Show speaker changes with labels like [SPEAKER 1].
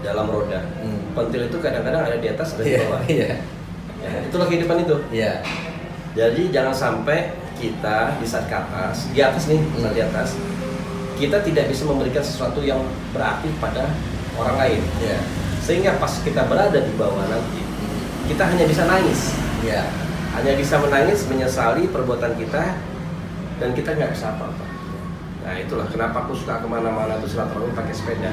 [SPEAKER 1] dalam roda.
[SPEAKER 2] Hmm.
[SPEAKER 1] Pentil itu kadang-kadang ada di atas ada di
[SPEAKER 2] iya,
[SPEAKER 1] bawah.
[SPEAKER 2] Yeah.
[SPEAKER 1] Ya, itulah kehidupan itu.
[SPEAKER 2] Yeah.
[SPEAKER 1] Jadi jangan sampai kita di saat ke atas, di atas nih, hmm. saat di atas, kita tidak bisa memberikan sesuatu yang berarti pada orang lain.
[SPEAKER 2] Yeah.
[SPEAKER 1] Sehingga pas kita berada di bawah nanti, hmm. kita hanya bisa nangis,
[SPEAKER 2] Yeah.
[SPEAKER 1] hanya bisa menangis, menyesali perbuatan kita, dan kita nggak bisa apa-apa. Nah itulah kenapa aku suka ke mana-mana tuh selalu pakai sepeda.